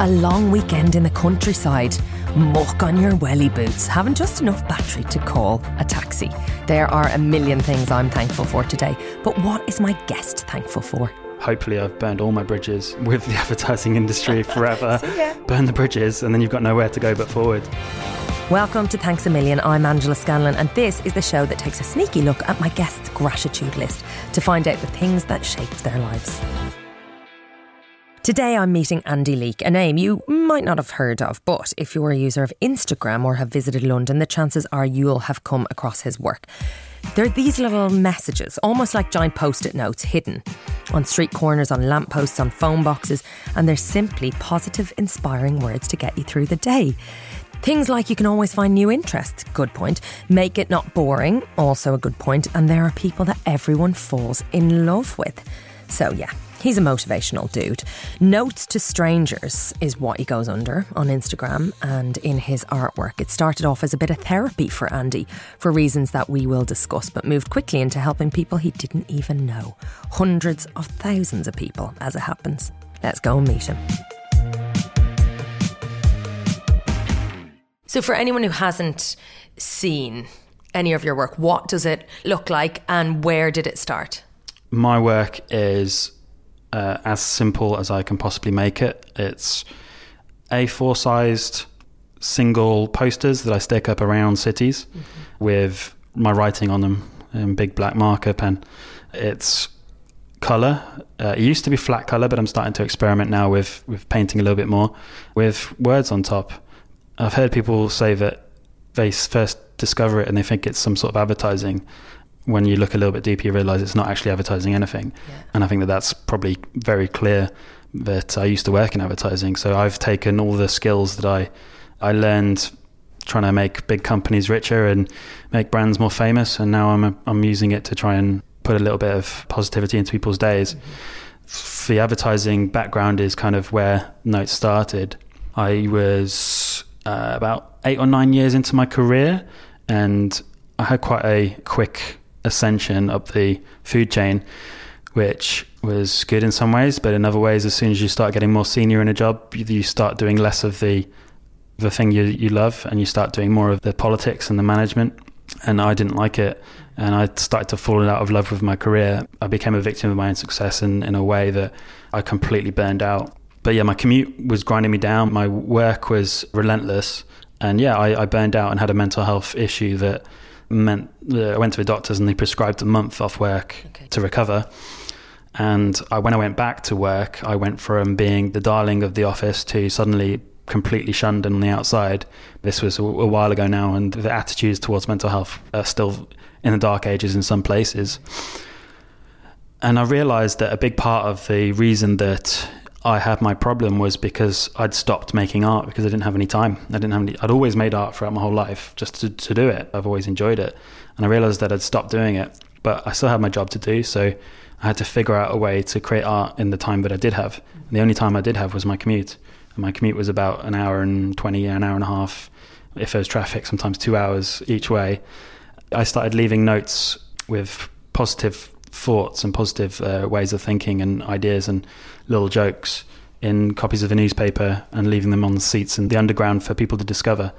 A long weekend in the countryside. Muck on your welly boots. Haven't just enough battery to call a taxi. There are a million things I'm thankful for today. But what is my guest thankful for? hopefully I've burned all my bridges with the advertising industry forever. Burn the bridges, and then you've got nowhere to go but forward. Welcome to Thanks a Million. I'm Angela Scanlon, and this is the show that takes a sneaky look at my guests' gratitude list to find out the things that shaped their lives. Today I'm meeting Andy Leek, a name you might not have heard of, but if you're a user of Instagram or have visited London, the chances are you'll have come across his work. There are these little messages, almost like giant post it notes, hidden on street corners, on lampposts, on phone boxes, and they're simply positive, inspiring words to get you through the day. Things like you can always find new interests, good point. Make it not boring, also a good point. And there are people that everyone falls in love with. So, yeah, He's a motivational dude. Notes to Strangers is what he goes under on Instagram and in his artwork. It started off as a bit of therapy for Andy for reasons that we will discuss, but moved quickly into helping people he didn't even know. Hundreds of thousands of people, as it happens. Let's go and meet him. So, for anyone who hasn't seen any of your work, what does it look like and where did it start? My work is uh, as simple as I can possibly make it. It's A4 sized single posters that I stick up around cities mm-hmm. with my writing on them in big black marker pen. It's color. Uh, it used to be flat color, but I'm starting to experiment now with, with painting a little bit more with words on top. I've heard people say that they first discover it and they think it's some sort of advertising when you look a little bit deeper, you realize it's not actually advertising anything. Yeah. And I think that that's probably very clear that I used to work in advertising. So I've taken all the skills that I I learned trying to make big companies richer and make brands more famous, and now I'm I'm using it to try and put a little bit of positivity into people's days. Mm-hmm. The advertising background is kind of where Notes started. I was uh, about eight or nine years into my career, and I had quite a quick ascension up the food chain, which was good in some ways, but in other ways, as soon as you start getting more senior in a job, you start doing less of the the thing you you love, and you start doing more of the politics and the management. And I didn't like it, and I started to fall out of love with my career. I became a victim of my own success in, in a way that I completely burned out. But yeah, my commute was grinding me down. My work was relentless, and yeah, I, I burned out and had a mental health issue that meant uh, I went to the doctors and they prescribed a month off work okay. to recover. And I, when I went back to work, I went from being the darling of the office to suddenly completely shunned on the outside. This was a, a while ago now, and the attitudes towards mental health are still in the dark ages in some places. And I realized that a big part of the reason that I had my problem was because I'd stopped making art because I didn't have any time. I didn't have any, I'd always made art throughout my whole life just to, to do it. I've always enjoyed it. And I realized that I'd stopped doing it, but I still had my job to do. So I had to figure out a way to create art in the time that I did have. And the only time I did have was my commute. And my commute was about an hour and 20, an hour and a half. If there was traffic, sometimes two hours each way. I started leaving notes with positive thoughts and positive uh, ways of thinking and ideas and little jokes in copies of the newspaper and leaving them on the seats in the underground for people to discover.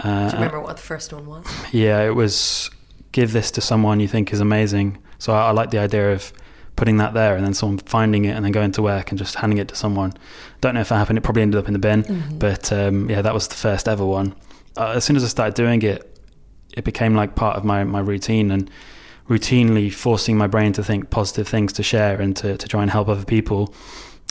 Uh, Do you remember what the first one was? Yeah, it was give this to someone you think is amazing. So I, I like the idea of putting that there and then someone finding it and then going to work and just handing it to someone. Don't know if that happened. It probably ended up in the bin, mm-hmm. but um, yeah, that was the first ever one. Uh, as soon as I started doing it, it became like part of my, my routine and routinely forcing my brain to think positive things to share and to, to try and help other people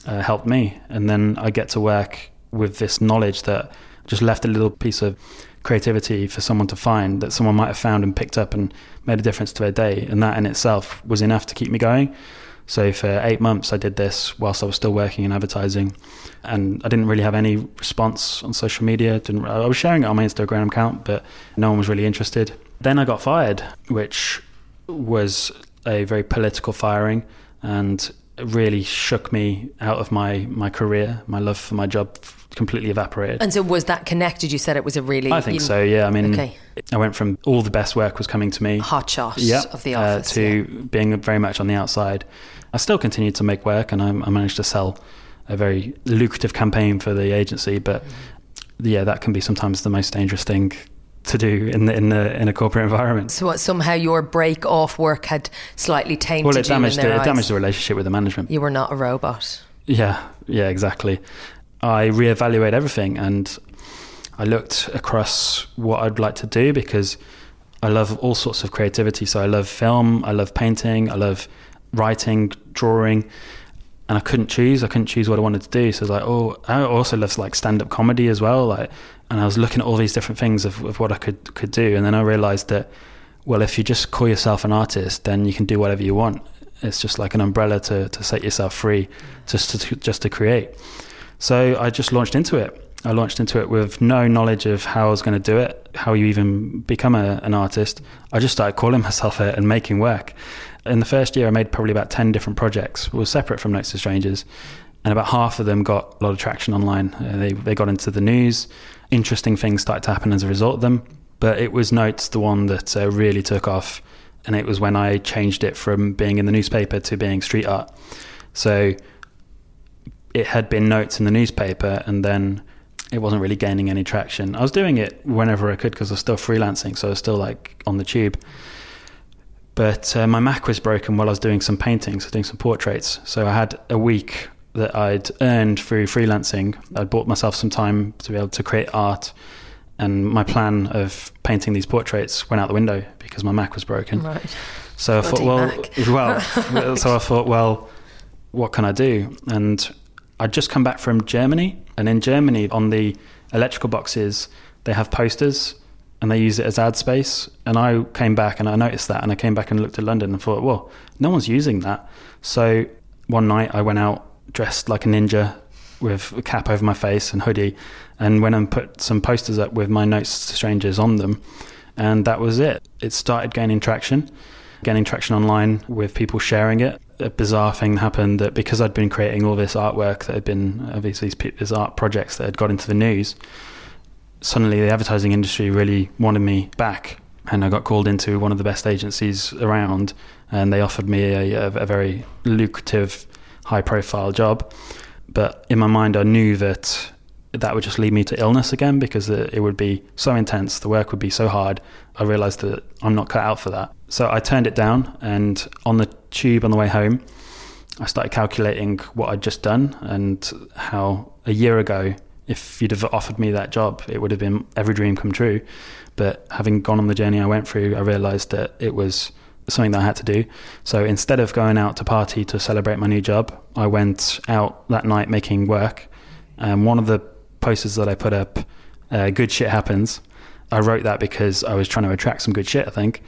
uh, helped me. And then I get to work with this knowledge that just left a little piece of creativity for someone to find that someone might have found and picked up and made a difference to their day. And that in itself was enough to keep me going. So for eight months, I did this whilst I was still working in advertising, and I didn't really have any response on social media. Didn't I was sharing it on my Instagram account, but no one was really interested. Then I got fired, which was a very political firing, and really shook me out of my my career. My love for my job completely evaporated. And so was that connected? You said it was a really. I think you- so. Yeah, I mean, Okay. I went from all the best work was coming to me, Hot shot yeah, of the uh, office. to yeah. being very much on the outside. I still continued to make work, and I, I managed to sell a very lucrative campaign for the agency. But Mm-hmm. yeah, that can be sometimes the most dangerous thing to do in the, in the in a corporate environment. So what, somehow your break off work had slightly tainted well, it damaged the, it damaged the relationship with the management. You were not a robot. Yeah, yeah, exactly. I reevaluate everything and I looked across what I'd like to do because I love all sorts of creativity. So I love film, I love painting, I love writing, drawing, and I couldn't choose. I couldn't choose what I wanted to do. So I was like, oh, I also love like stand up comedy as well. Like, and I was looking at all these different things of, of what I could could do, and then I realized that well, if you just call yourself an artist, then you can do whatever you want. It's just like an umbrella to, to set yourself free, just to just to create. So I just launched into it. I launched into it with no knowledge of how I was going to do it, how you even become a, an artist. I just started calling myself it and making work. In the first year, I made probably about 10 different projects, was separate from Notes to Strangers. And about half of them got a lot of traction online. Uh, they, they got into the news. Interesting things started to happen as a result of them. But it was Notes, the one that uh, really took off. And it was when I changed it from being in the newspaper to being street art. So it had been notes in the newspaper and then it wasn't really gaining any traction. I was doing it whenever I could because I was still freelancing, so I was still like on the tube. But uh, my Mac was broken while I was doing some paintings, doing some portraits. So I had a week that I'd earned through freelancing. I'd bought myself some time to be able to create art. And my plan of painting these portraits went out the window because my Mac was broken. Right. So I thought, well, Mac. well, so I thought, well, what can I do? And I'd just come back from Germany, and in Germany, on the electrical boxes, they have posters, and they use it as ad space. And I came back, and I noticed that, and I came back and looked at London and thought, well, no one's using that. So one night, I went out dressed like a ninja with a cap over my face and hoodie, and went and put some posters up with my notes to strangers on them, and that was it. It started gaining traction gaining traction online with people sharing it. A bizarre thing happened that because I'd been creating all this artwork that had been obviously these, pe- these art projects that had got into the news, suddenly the advertising industry really wanted me back. And I got called into one of the best agencies around, and they offered me a, a, a very lucrative, high profile job. But in my mind, I knew that that would just lead me to illness again because it would be so intense, the work would be so hard. I realized that I'm not cut out for that. So I turned it down, and on the tube on the way home, I started calculating what I'd just done and how a year ago, if you'd have offered me that job, it would have been every dream come true. But having gone on the journey I went through, I realized that it was something that I had to do. So instead of going out to party to celebrate my new job, I went out that night making work. And one of the posters that I put up, uh, Good Shit Happens, I wrote that because I was trying to attract some good shit, I think.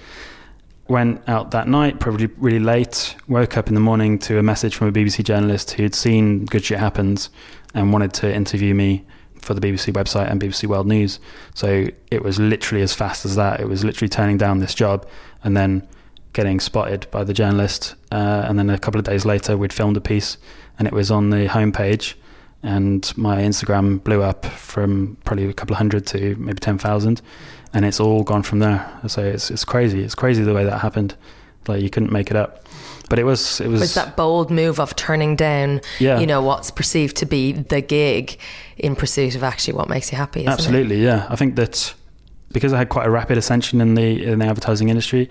Went out that night, probably really late, woke up in the morning to a message from a BBC journalist who'd seen Good Shit Happens and wanted to interview me for the BBC website and BBC World News. So it was literally as fast as that. It was literally turning down this job and then getting spotted by the journalist. Uh, and then a couple of days later, we'd filmed a piece and it was on the homepage. And my Instagram blew up from probably a couple of hundred to maybe 10,000. And it's all gone from there. So it's, it's crazy. It's crazy the way that happened. Like you couldn't make it up. But it was, it was, was that bold move of turning down, Yeah. you know, what's perceived to be the gig in pursuit of actually what makes you happy. Isn't Absolutely, yeah. I think that because I had quite a rapid ascension in the in the advertising industry,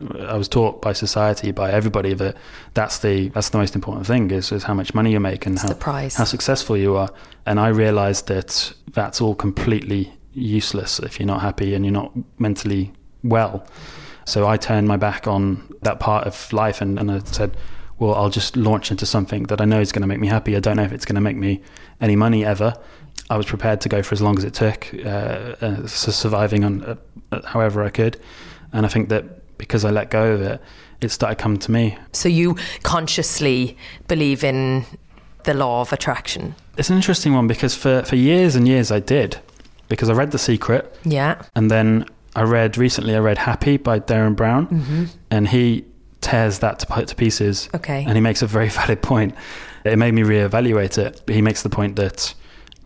I was taught by society, by everybody, that that's the that's the most important thing is, is how much money you make and how the prize. how successful you are. And I realised that that's all completely useless if you're not happy and you're not mentally well. So I turned my back on that part of life and, and I said, well, I'll just launch into something that I know is going to make me happy. I don't know if it's going to make me any money ever. I was prepared to go for as long as it took, uh, uh, surviving on uh, uh, however I could. And I think that because I let go of it, it started coming to me. So you consciously believe in the law of attraction. It's an interesting one because for, for years and years I did because I read The Secret Yeah. and then I read recently I read Happy by Derren Brown mm-hmm. and he tears that to, to pieces. Okay. And he makes a very valid point. It made me reevaluate it. He makes the point that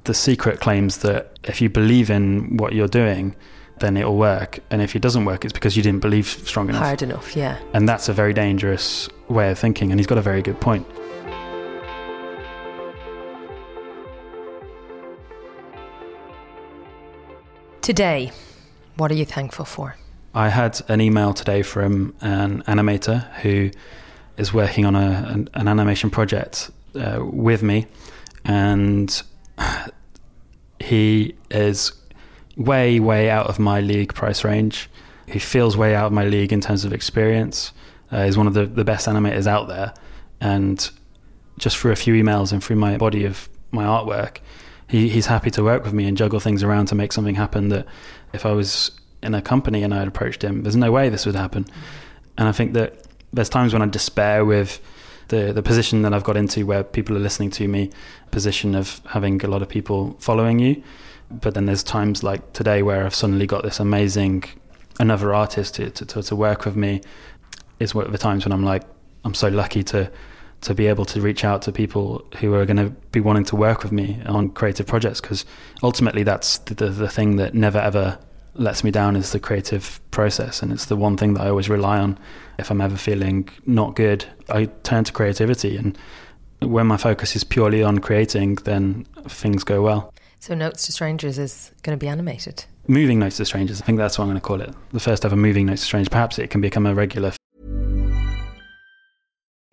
The Secret claims that if you believe in what you're doing, then it'll work. And if it doesn't work, it's because you didn't believe strong enough. Hard enough, yeah. And that's a very dangerous way of thinking. And he's got a very good point. Today, what are you thankful for? I had an email today from an animator who is working on a, an, an animation project uh, with me, and he is way, way out of my league price range. He feels way out of my league in terms of experience. Uh, he's one of the, the best animators out there, and just through a few emails and through my body of my artwork, he, he's happy to work with me and juggle things around to make something happen that if I was in a company and I had approached him, there's no way this would happen. And I think that there's times when I despair with the, the position that I've got into where people are listening to me, position of having a lot of people following you. But then there's times like today where I've suddenly got this amazing another artist to, to, to, work with me. Is of the times when I'm like, I'm so lucky to to be able to reach out to people who are going to be wanting to work with me on creative projects because ultimately that's the, the, the thing that never ever lets me down is the creative process. And it's the one thing that I always rely on. If I'm ever feeling not good I turn to creativity. And when my focus is purely on creating then things go well So, Notes to Strangers is going to be animated. moving notes to strangers I think that's what I'm going to call it the first ever moving notes to strangers perhaps it can become a regular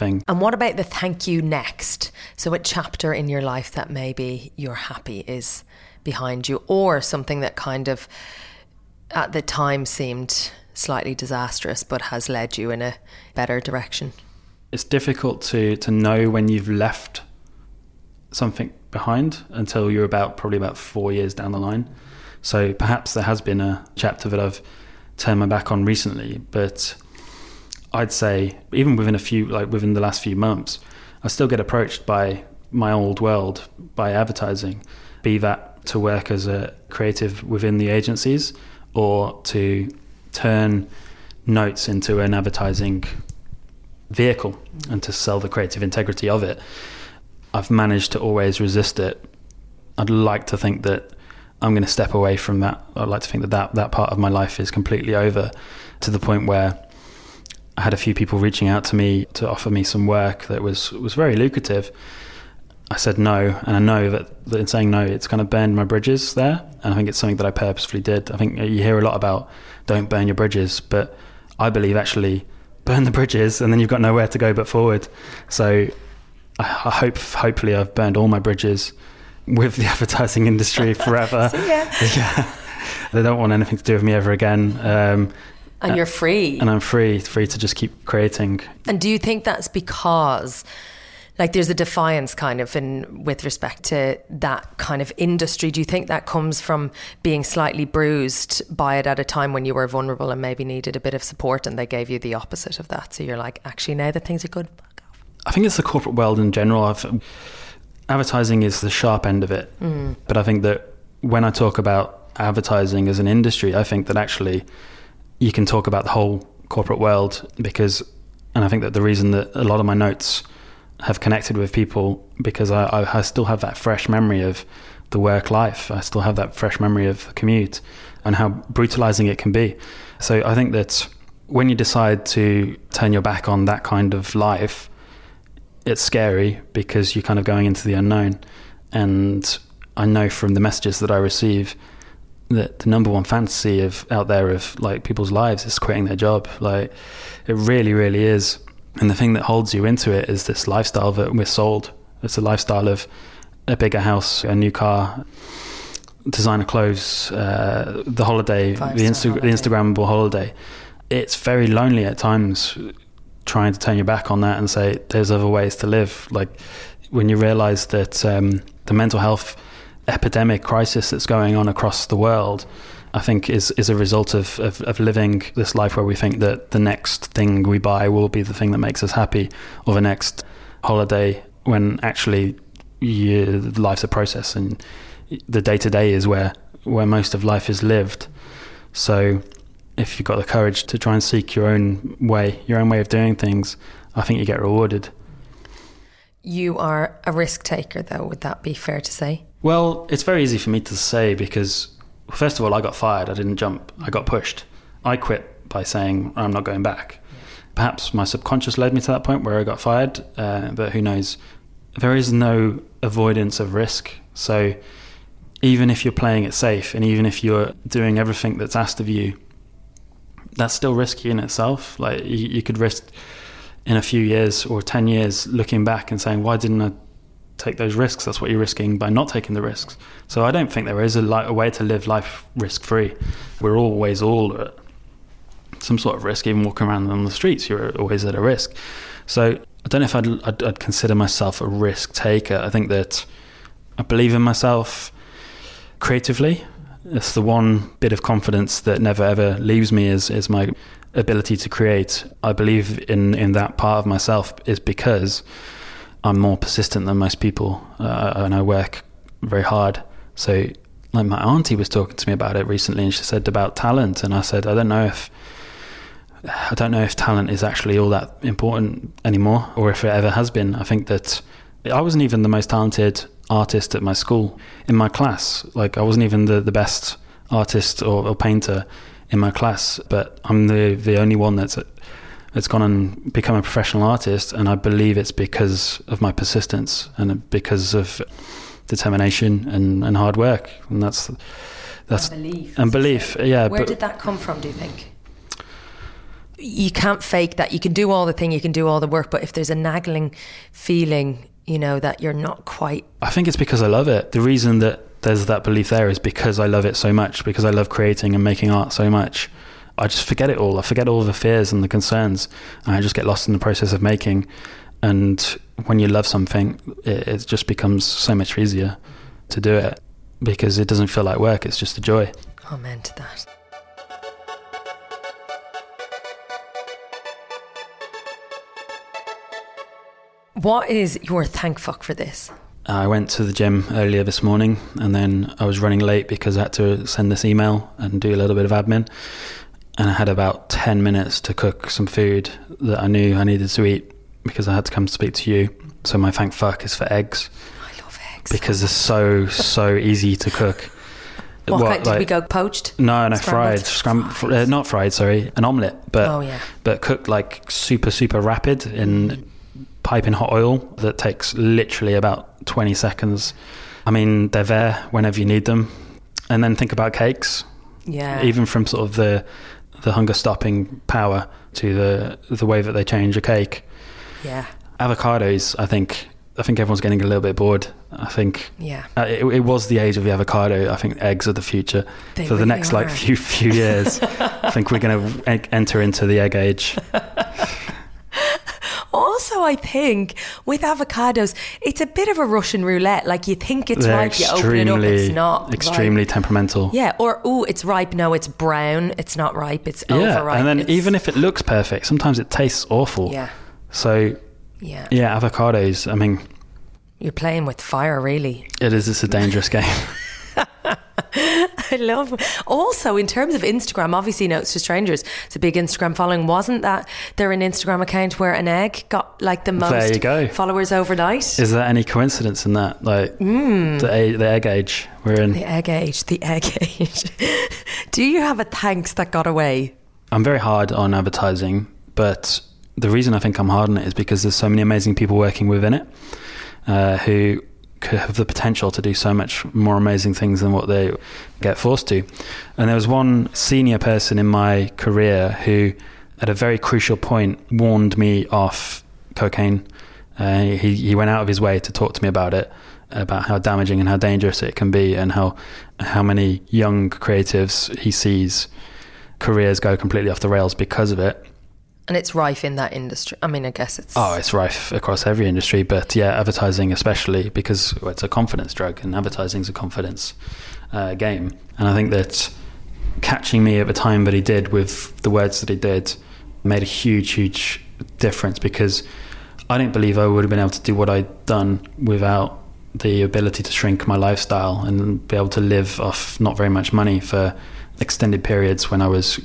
thing And what about the thank you next? So, a chapter in your life that maybe you're happy is behind you, or something that kind of at the time seemed slightly disastrous but has led you in a better direction. it's difficult to to know when you've left something behind until you're about probably about four years down the line. So perhaps there has been a chapter that I've turned my back on recently, but I'd say even within a few like within the last few months, I still get approached by my old world by advertising, be that to work as a creative within the agencies or to turn notes into an advertising vehicle and to sell the creative integrity of it. I've managed to always resist it. I'd like to think that I'm going to step away from that. I'd like to think that, that that part of my life is completely over to the point where I had a few people reaching out to me to offer me some work that was was very lucrative. I said no, and I know that, that in saying no, it's kind of burned my bridges there. And I think it's something that I purposefully did. I think you hear a lot about don't burn your bridges, but I believe actually burn the bridges, and then you've got nowhere to go but forward. So I, I hope, hopefully, I've burned all my bridges with the advertising industry forever. yeah. They don't want anything to do with me ever again. Um, And uh, you're free. and I'm free, free to just keep creating. And do you think that's because like there's a defiance kind of in with respect to that kind of industry? Do you think that comes from being slightly bruised by it at a time when you were vulnerable and maybe needed a bit of support and they gave you the opposite of that? So you're like, actually now that things are good, fuck off. I think it's the corporate world in general. I've, advertising is the sharp end of it. Mm. But I think that when I talk about advertising as an industry, I think that actually you can talk about the whole corporate world because, and I think that the reason that a lot of my notes have connected with people because I, I, still have that fresh memory of the work life. I still have that fresh memory of the commute and how brutalizing it can be. So I think that when you decide to turn your back on that kind of life, it's scary because you're kind of going into the unknown. And I know from the messages that I receive the, the number one fantasy of out there of like people's lives is quitting their job. Like it really, really is. And the thing that holds you into it is this lifestyle that we're sold. It's a lifestyle of a bigger house, a new car, designer clothes, uh, the holiday, the, Insta- holiday. the Instagrammable holiday. It's very lonely at times trying to turn your back on that and say there's other ways to live. Like when you realize that um, the mental health epidemic crisis that's going on across the world, I think is is a result of, of, of, living this life where we think that the next thing we buy will be the thing that makes us happy, or the next holiday, when actually you, life's a process and the day to day is where where most of life is lived. So if you've got the courage to try and seek your own way, your own way of doing things, I think you get rewarded. You are a risk taker, though. Would that be fair to say? Well, it's very easy for me to say because, first of all, I got fired. I didn't jump. I got pushed. I quit by saying I'm not going back. Perhaps my subconscious led me to that point where I got fired, uh, but who knows? There is no avoidance of risk. So even if you're playing it safe and even if you're doing everything that's asked of you, that's still risky in itself. Like you, you could risk in a few years or 10 years looking back and saying, why didn't I take those risks? That's what you're risking by not taking the risks. So I don't think there is a, a way to live life risk free. We're always all at some sort of risk, even walking around on the streets, you're always at a risk. So I don't know if I'd, I'd, I'd consider myself a risk taker. I think that I believe in myself creatively. It's the one bit of confidence that never ever leaves me is, is my ability to create, I believe in, in that part of myself is because I'm more persistent than most people uh, and I work very hard. So, like my auntie was talking to me about it recently and she said about talent. And I said, I don't know if. I don't know if talent is actually all that important anymore or if it ever has been. I think that I wasn't even the most talented artist at my school in my class. Like I wasn't even the, the best artist or, or painter in my class, but I'm the the only one that's that's gone and become a professional artist, and I believe it's because of my persistence and because of determination and, and hard work, and that's that's and belief. And belief, yeah. Where did that come from? Do you think? You can't fake that. You can do all the thing, you can do all the work, but if there's a nagging feeling, you know that you're not quite. I think it's because I love it. The reason that there's that belief there is because I love it so much, because I love creating and making art so much. I just forget it all. I forget all the fears and the concerns, and I just get lost in the process of making. And when you love something, it, it just becomes so much easier to do it because it doesn't feel like work. It's just a joy. Amen to that. What is your thank fuck for this? I went to the gym earlier this morning and then I was running late because I had to send this email and do a little bit of admin. And I had about 10 minutes to cook some food that I knew I needed to eat because I had to come speak to you. So my thank fuck is for eggs. I love eggs. Because they're so, so easy to cook. What, what did like, we go poached? No, no, fried, scrambled, fr- uh, not fried. Sorry, an omelette, but oh, yeah. but cooked like super, super rapid in piping hot oil that takes literally about 20 seconds. I mean, they're there whenever you need them. And then think about cakes. Yeah. Even from sort of the the hunger stopping power to the the way that they change a cake. Yeah. Avocados, I think I think everyone's getting a little bit bored. I think yeah, uh, it, it, was the age of the avocado. I think eggs are the future they for really the next are. like few few years. I think we're going to enter into the egg age. Also, I think with avocados, it's a bit of a Russian roulette. Like you think it's They're ripe, you open it up, it's not. Extremely ripe. temperamental. Yeah, or oh, it's ripe. No, it's brown. It's not ripe. It's yeah, overripe. and then it's, even if it looks perfect, sometimes it tastes awful. Yeah. So. Yeah. Yeah, avocados. I mean. You're playing with fire, really. It is. It's a dangerous game. I love. Also, in terms of Instagram, obviously, Notes to Strangers, it's a big Instagram following. Wasn't that there an Instagram account where an egg got like the most there you go. followers overnight? Is there any coincidence in that? Like mm. the, the egg age we're in. The egg age. The egg age. Do you have a thanks that got away? I'm very hard on advertising, but the reason I think I'm hard on it is because there's so many amazing people working within it uh, who could have the potential to do so much more amazing things than what they get forced to. And there was one senior person in my career who, at a very crucial point, warned me off cocaine. Uh, he, he went out of his way to talk to me about it, about how damaging and how dangerous it can be, and how how many young creatives he sees careers go completely off the rails because of it. And it's rife in that industry. I mean, I guess it's. Oh, it's rife across every industry, but yeah, advertising especially because it's a confidence drug, and advertising is a confidence uh, game. And I think that catching me at the time that he did with the words that he did made a huge, huge difference because I didn't believe I would have been able to do what I'd done without the ability to shrink my lifestyle and be able to live off not very much money for extended periods when I was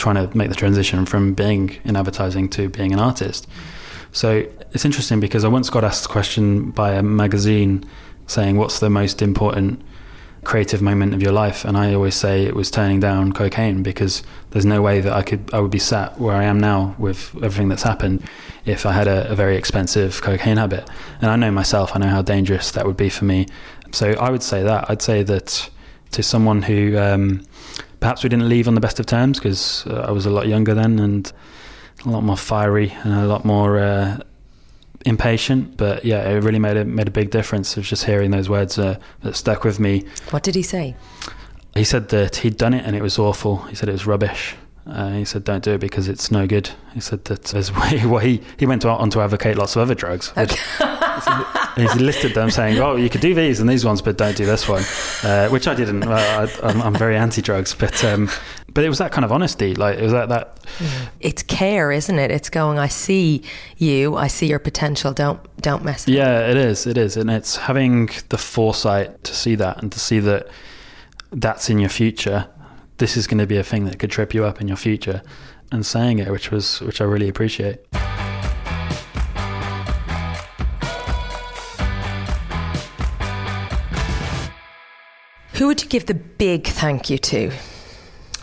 trying to make the transition from being in advertising to being an artist. So it's interesting because I once got asked a question by a magazine saying, What's the most important creative moment of your life? And I always say it was turning down cocaine because there's no way that I could I would be sat where I am now with everything that's happened if I had a, a very expensive cocaine habit. And I know myself, I know how dangerous that would be for me. So I would say that. I'd say that to someone who um, perhaps we didn't leave on the best of terms because uh, I was a lot younger then and a lot more fiery and a lot more uh, impatient. But yeah, it really made a made a big difference of just hearing those words uh, that stuck with me. What did he say? He said that he'd done it and it was awful. He said it was rubbish. Uh, he said, "Don't do it because it's no good." He said that there's way, well, he he went on to advocate lots of other drugs. Okay. he listed them, saying, "Oh, you could do these and these ones, but don't do this one," uh, which I didn't. I, am very anti-drugs, but um, but it was that kind of honesty. Like it was that that. It's care, isn't it? It's going. I see you. I see your potential. Don't don't mess. It yeah, up. it is. It is, and it's having the foresight to see that and to see that that's in your future this is going to be a thing that could trip you up in your future and saying it which was which I really appreciate Who would you give the big thank you to?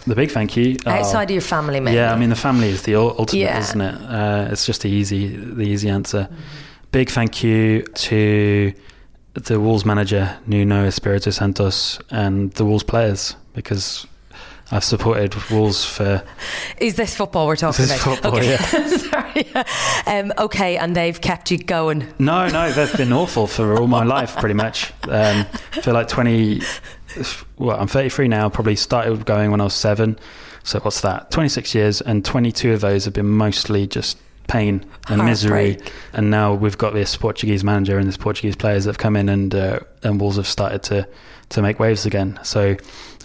The big thank you outside of your family, maybe. Yeah, I mean the family is the ultimate, yeah. isn't it? Uh, it's just the easy, the easy answer. Mm-hmm. Big thank you to the Wolves manager Nuno Espirito Santos and the Wolves players because I've supported Wolves for. Is this football we're talking about? Football, okay. yeah. Um, okay, and they've kept you going. No, no, they've been awful for all my life, pretty much. Um, for like twenty. Well, I'm 33 now. Probably started going when I was seven. So what's that? 26 years, and 22 of those have been mostly just pain and misery. And now we've got this Portuguese manager and this Portuguese players that have come in, and uh, and Wolves have started to to make waves again. So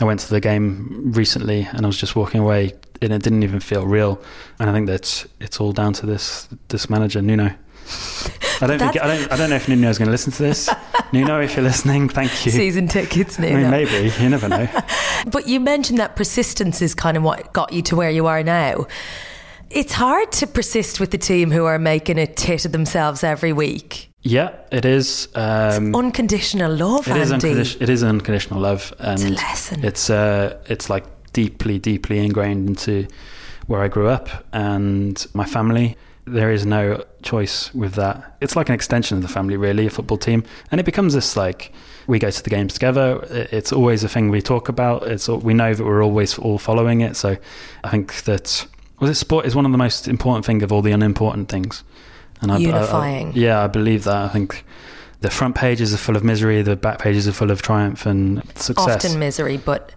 I went to the game recently, and I was just walking away, and it didn't even feel real. And I think that it's all down to this this manager Nuno. I don't think I don't I don't know if Nuno is going to listen to this. Nuno, if you're listening, thank you. Season tickets, Nuno. I mean, maybe you never know. but you mentioned that persistence is kind of what got you to where you are now. It's hard to persist with the team who are making a tit of themselves every week. Yeah, it is. Um, unconditional love. It is, uncondi- it is unconditional love, and it's a lesson. It's uh, it's like deeply, deeply ingrained into where I grew up and my family. There is no choice with that. It's like an extension of the family, really, a football team, and it becomes this like we go to the games together. It's always a thing we talk about. It's we know that we're always all following it. So I think that was it sport is one of the most important thing of all the unimportant things. And I, Unifying. I, I, yeah, I believe that. I think the front pages are full of misery, the back pages are full of triumph and success. Often misery, but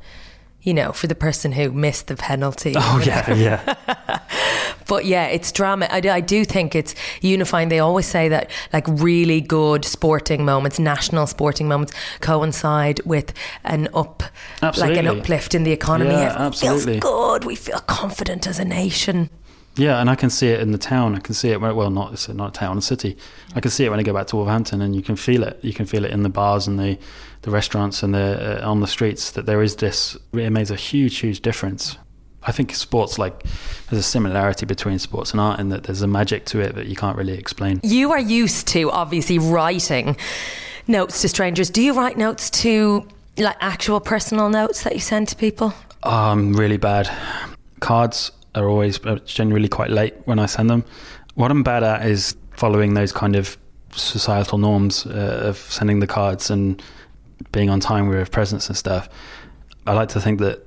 you know, for the person who missed the penalty. Oh yeah, yeah. but yeah, it's drama. I, I, do think it's unifying. They always say that like really good sporting moments, national sporting moments, coincide with an up, absolutely. like an uplift in the economy. Yeah, absolutely. feels good. We feel confident as a nation. Yeah, and I can see it in the town. I can see it well, not it's not a town, a city. I can see it when I go back to Wolverhampton, and you can feel it. You can feel it in the bars and the the restaurants and the uh, on the streets that there is this. It makes a huge, huge difference. I think sports like there's a similarity between sports and art in that there's a magic to it that you can't really explain. You are used to obviously writing notes to strangers. Do you write notes to like actual personal notes that you send to people? Oh, I'm really bad. Cards are always uh, generally quite late when I send them. What I'm bad at is following those kind of societal norms uh, of sending the cards and being on time with presents and stuff. I like to think that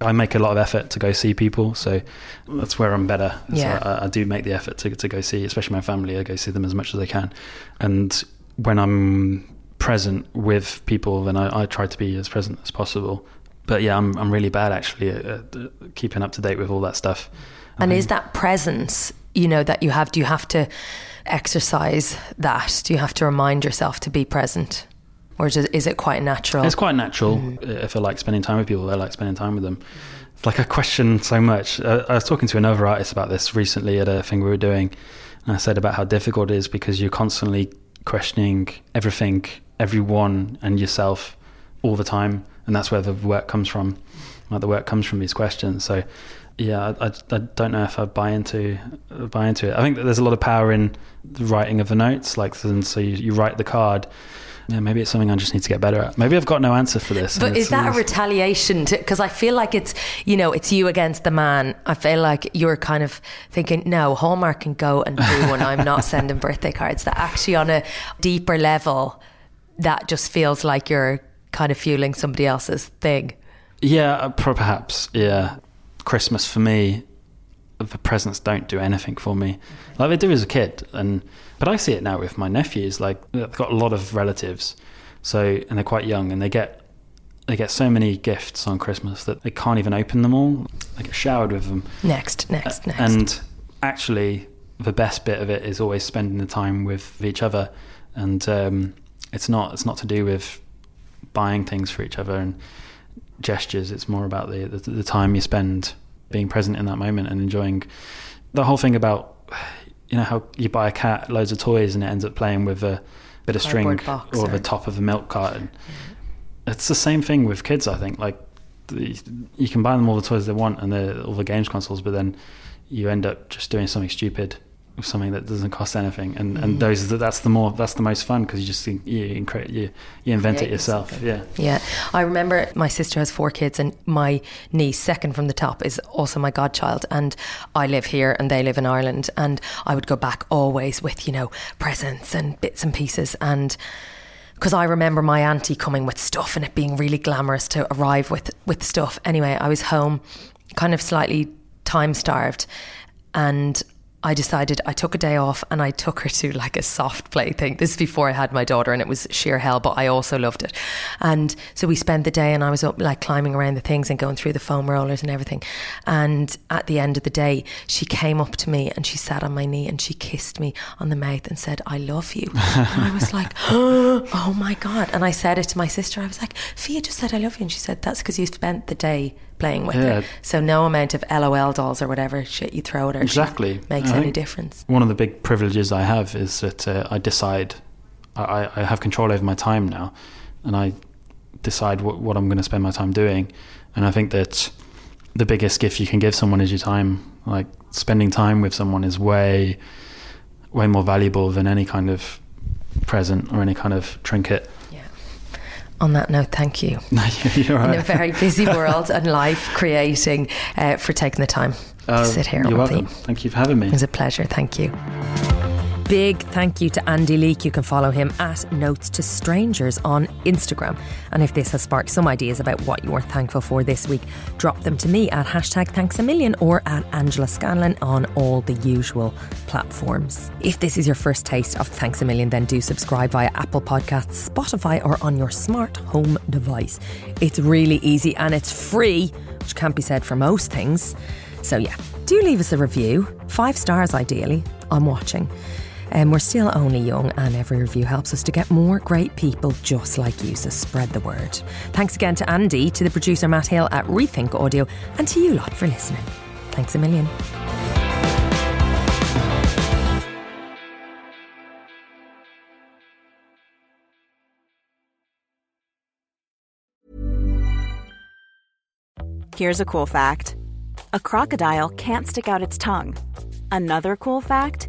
I make a lot of effort to go see people, so that's where I'm better. Yeah. So I, I do make the effort to to go see, especially my family. I go see them as much as I can, and when I'm present with people, then I, I try to be as present as possible. But yeah, I'm I'm really bad actually at, at keeping up to date with all that stuff. And Um, is that presence, you know, that you have, do you have to exercise that? Do you have to remind yourself to be present? Or is it, is it quite natural? It's quite natural Mm-hmm. if I like spending time with people. I like spending time with them. It's like I question so much. Uh, I was talking to another artist about this recently at a thing we were doing, and I said about how difficult it is because you're constantly questioning everything, everyone, and yourself all the time, and that's where the work comes from. Like the work comes from these questions. So, yeah, I, I, I don't know if I buy into buy into it. I think that there's a lot of power in the writing of the notes. Like, and so you, you write the card. Yeah, maybe it's something I just need to get better at. Maybe I've got no answer for this. But is that a retaliation? Because I feel like it's, you know, it's you against the man. I feel like you're kind of thinking, no, Hallmark can go and do when I'm not sending birthday cards. That actually, on a deeper level, that just feels like you're kind of fueling somebody else's thing. Yeah, uh, perhaps. Yeah, Christmas for me, the presents don't do anything for me. Like they do as a kid, and but I see it now with my nephews. Like I've got a lot of relatives, so and they're quite young, and they get they get so many gifts on Christmas that they can't even open them all. They get showered with them. Next, next, next. And actually, the best bit of it is always spending the time with each other, and um, it's not it's not to do with buying things for each other and gestures. It's more about the, the the time you spend being present in that moment and enjoying the whole thing about you know how you buy a cat loads of toys and it ends up playing with a bit of string box or the top of a milk carton. Mm-hmm. It's the same thing with kids. I think like the, you can buy them all the toys they want and the, all the games consoles, but then you end up just doing something stupid something that doesn't cost anything. And and mm. those that that's the more that's the most fun because you just think you incre- you you invent it Create yourself. Yeah. Yeah, I remember my sister has four kids, and my niece, second from the top, is also my godchild. And I live here, and they live in Ireland. And I would go back always with, you know, presents and bits and pieces. And because I remember my auntie coming with stuff and it being really glamorous to arrive with with stuff. Anyway, I was home, kind of slightly time starved, and I decided I took a day off and I took her to like a soft play thing. This is before I had my daughter and it was sheer hell, but I also loved it. And so we spent the day and I was up like climbing around the things and going through the foam rollers and everything. And at the end of the day, she came up to me and she sat on my knee and she kissed me on the mouth and said, I love you. and I was like, oh my God. And I said it to my sister. I was like, Fia just said, I love you. And she said, that's because you spent the day playing with Yeah. her. So no amount of LOL dolls or whatever shit you throw at her Exactly. makes I any difference. One of the big privileges I have is that uh, I decide, I, I- have control over my time now, and I decide what, what I'm going to spend my time doing. And I think that the biggest gift you can give someone is your time. Like spending time with someone is way, way more valuable than any kind of present or any kind of trinket. On that note, thank you. You're In a very busy world and life creating uh, for taking the time to Uh, sit here You're on welcome. Thank you for having me. It was a pleasure. Thank you. Big thank you to Andy Leek. You can follow him at Notes to Strangers on Instagram. And if this has sparked some ideas about what you are thankful for this week, drop them to me at hashtag thanks a million or at Angela Scanlon on all the usual platforms. If this is your first taste of Thanks a Million, then do subscribe via Apple Podcasts, Spotify, or on your smart home device. It's really easy and it's free, which can't be said for most things. So, yeah, do leave us a review. Five stars, ideally. I'm watching. And we're still only young, and every review helps us to get more great people just like you. So spread the word. Thanks again to Andy, to the producer Matt Hill at Rethink Audio, and to you lot for listening. Thanks a million. Here's a cool fact a crocodile can't stick out its tongue. Another cool fact